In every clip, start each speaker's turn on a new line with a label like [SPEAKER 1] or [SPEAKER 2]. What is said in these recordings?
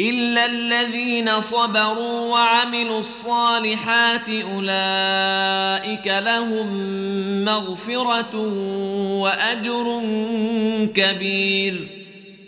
[SPEAKER 1] الا الذين صبروا وعملوا الصالحات اولئك لهم مغفره واجر كبير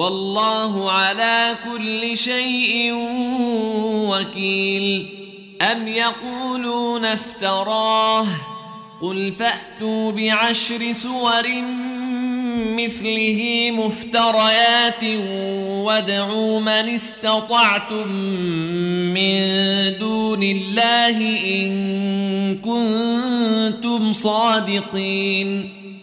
[SPEAKER 1] والله على كل شيء وكيل. أم يقولون افتراه؟ قل فأتوا بعشر سور مثله مفتريات وادعوا من استطعتم من دون الله إن كنتم صادقين.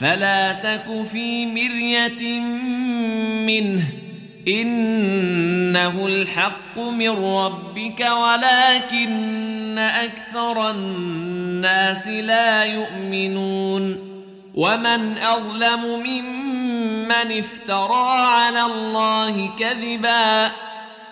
[SPEAKER 1] فلا تك في مرية منه. إنه الحق من ربك ولكن أكثر الناس لا يؤمنون. ومن أظلم ممن افترى على الله كذبا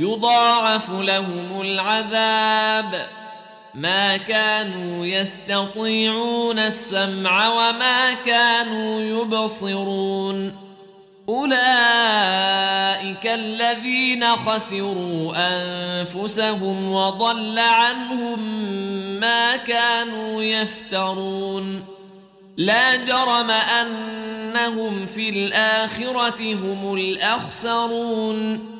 [SPEAKER 1] يضاعف لهم العذاب. ما كانوا يستطيعون السمع وما كانوا يبصرون. أولئك الذين خسروا أنفسهم وضل عنهم ما كانوا يفترون. لا جرم أنهم في الآخرة هم الأخسرون.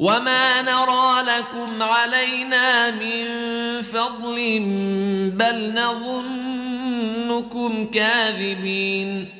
[SPEAKER 1] وما نرى لكم علينا من فضل بل نظنكم كاذبين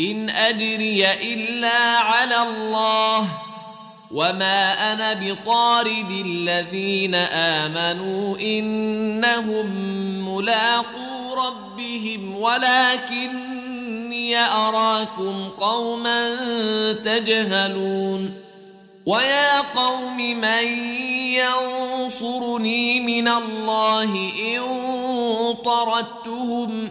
[SPEAKER 1] إن أجري إلا على الله وما أنا بطارد الذين آمنوا إنهم ملاقو ربهم ولكني أراكم قوما تجهلون ويا قوم من ينصرني من الله إن طردتهم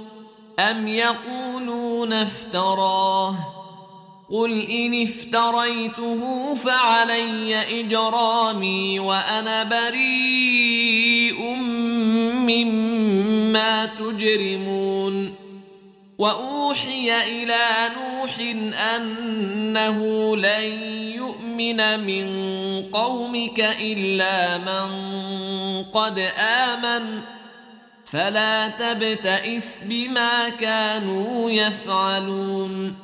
[SPEAKER 1] أم يقولون افتراه قل إن افتريته فعلي إجرامي وأنا بريء مما تجرمون وأوحي إلى نوح أنه لن يؤمن من قومك إلا من قد آمن ۖ فلا تبتئس بما كانوا يفعلون.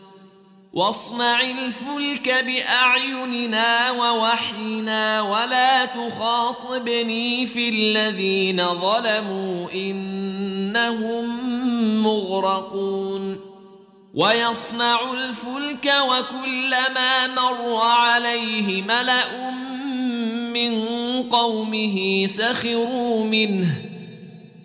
[SPEAKER 1] واصنع الفلك بأعيننا ووحينا ولا تخاطبني في الذين ظلموا إنهم مغرقون. ويصنع الفلك وكلما مر عليه ملأ من قومه سخروا منه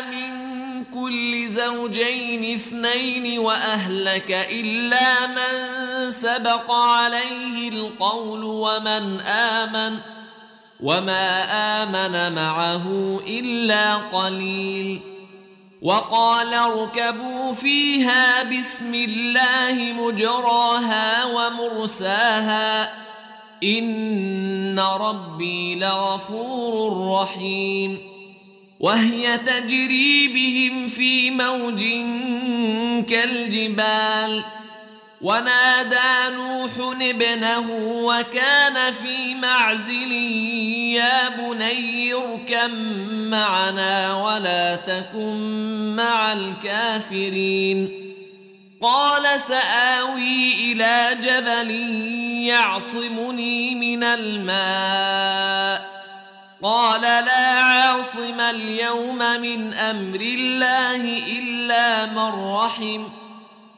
[SPEAKER 1] من كل زوجين اثنين وأهلك إلا من سبق عليه القول ومن آمن وما آمن معه إلا قليل. وقال اركبوا فيها بسم الله مجراها ومرساها. إن ربي لغفور رحيم. وهي تجري بهم في موج كالجبال. ونادى نوح ابنه وكان في معزل يا بني اركب معنا ولا تكن مع الكافرين. قال سآوي إلى جبل يعصمني من الماء. قال لا عاصم اليوم من أمر الله إلا من رحم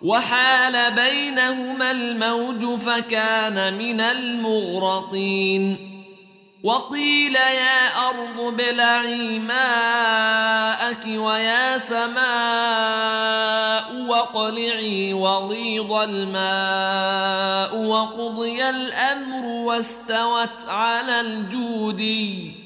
[SPEAKER 1] وحال بينهما الموج فكان من المغرقين وقيل يا أرض ابلعي ماءك ويا سماء واقلعي وغيض الماء وقضي الأمر واستوت على الجودي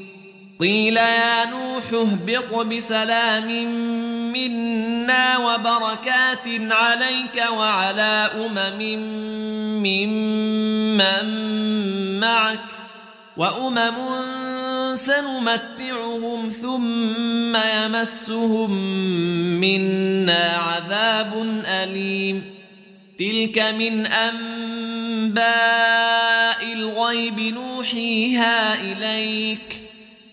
[SPEAKER 1] قيل يا نوح اهبط بسلام منا وبركات عليك وعلى أمم ممن معك وأمم سنمتعهم ثم يمسهم منا عذاب أليم. تلك من أنباء الغيب نوحيها إليك.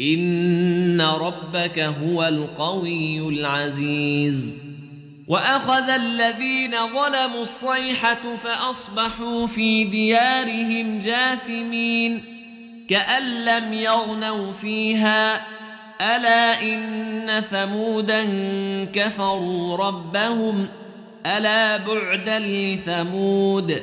[SPEAKER 1] ان ربك هو القوي العزيز واخذ الذين ظلموا الصيحه فاصبحوا في ديارهم جاثمين كان لم يغنوا فيها الا ان ثمودا كفروا ربهم الا بعدا لثمود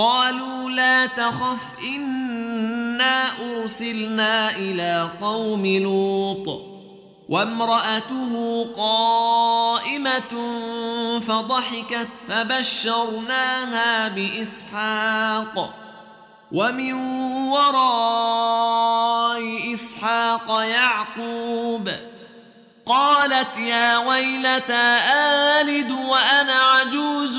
[SPEAKER 1] قالوا لا تخف إنا أرسلنا إلى قوم لوط. وامرأته قائمة فضحكت فبشرناها بإسحاق. ومن وراء إسحاق يعقوب قالت يا ويلتى آلد وأنا عجوز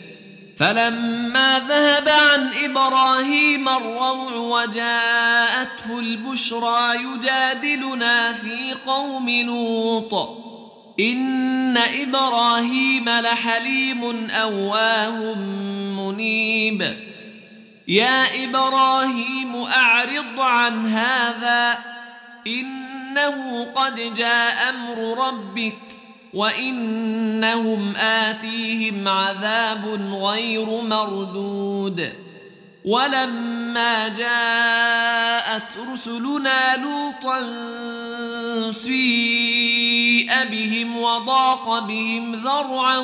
[SPEAKER 1] فلما ذهب عن إبراهيم الروع وجاءته البشرى يجادلنا في قوم لوط. إن إبراهيم لحليم أواه منيب. يا إبراهيم أعرض عن هذا. إنه قد جاء أمر ربك وإنهم آتيهم عذاب غير مردود. ولما جاءت رسلنا لوطا سيء بهم وضاق بهم ذرعا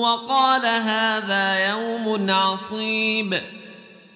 [SPEAKER 1] وقال هذا يوم عصيب.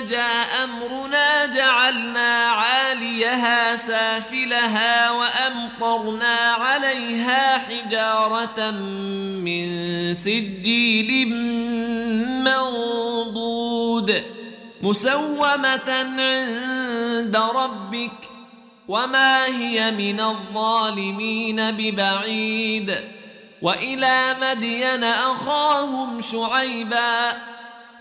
[SPEAKER 1] جاء أمرنا جعلنا عاليها سافلها وأمطرنا عليها حجارة من سجيل منضود مسومة عند ربك وما هي من الظالمين ببعيد وإلى مدين أخاهم شعيبا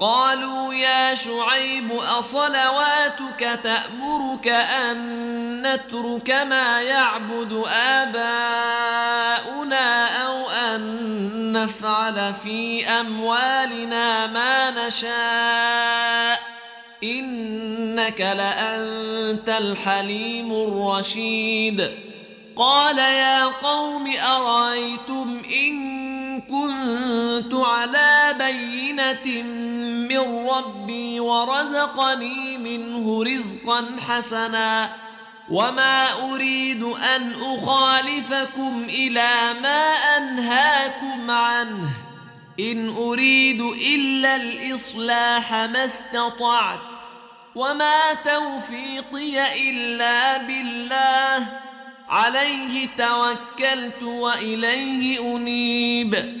[SPEAKER 1] قالوا يا شعيب أصلواتك تأمرك أن نترك ما يعبد آباؤنا أو أن نفعل في أموالنا ما نشاء؟ إنك لأنت الحليم الرشيد. قال يا قوم أرأيتم إن بينه من ربي ورزقني منه رزقا حسنا وما اريد ان اخالفكم إلى ما انهاكم عنه ان اريد الا الاصلاح ما استطعت وما توفيقي الا بالله عليه توكلت واليه انيب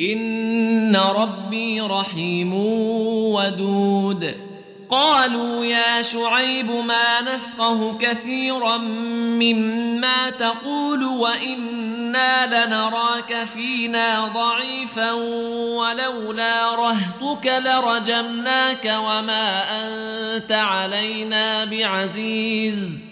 [SPEAKER 1] ان ربي رحيم ودود. قالوا يا شعيب ما نفقه كثيرا مما تقول وأنا لنراك فينا ضعيفا ولولا رهطك لرجمناك وما انت علينا بعزيز.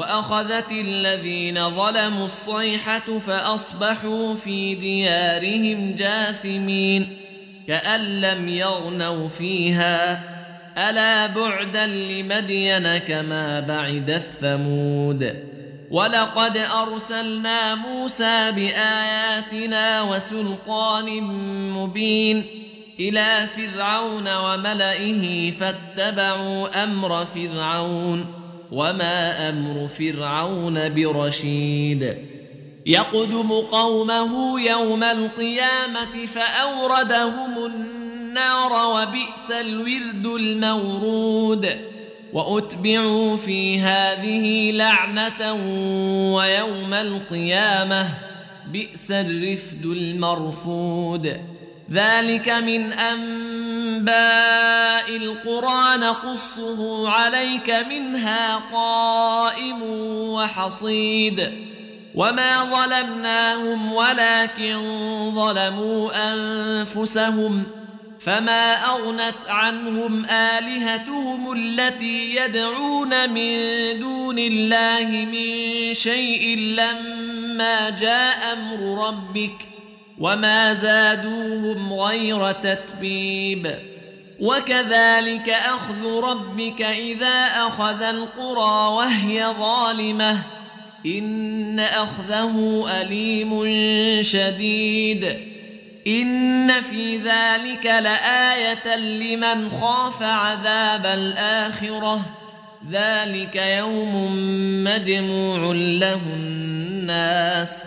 [SPEAKER 1] وأخذت الذين ظلموا الصيحة فأصبحوا في ديارهم جاثمين كأن لم يغنوا فيها. ألا بعدا لمدين كما بعدت ثمود. ولقد أرسلنا موسى بآياتنا وسلطان مبين إلى فرعون وملئه فاتبعوا أمر فرعون. وما أمر فرعون برشيد. يقدم قومه يوم القيامه فاوردهم النار وبئس الورد المورود. واتبعوا في هذه لعنه ويوم القيامه بئس الرفد المرفود. ذلك من أنباء القرى نقصه عليك منها قائم وحصيد. وما ظلمناهم ولكن ظلموا أنفسهم فما أغنت عنهم آلهتهم التي يدعون من دون الله من شيء لما جاء أمر ربك. وما زادوهم غير تتبيب وكذلك اخذ ربك اذا اخذ القرى وهي ظالمه ان اخذه اليم شديد ان في ذلك لايه لمن خاف عذاب الاخره ذلك يوم مجموع له الناس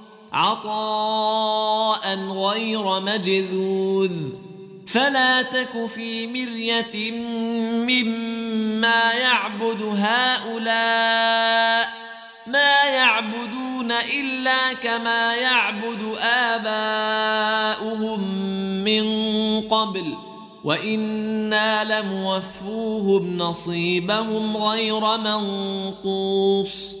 [SPEAKER 1] عطاء غير مجذوذ فلا تك في مرية مما يعبد هؤلاء ما يعبدون إلا كما يعبد آباؤهم من قبل وإنا لموفوهم نصيبهم غير منقوص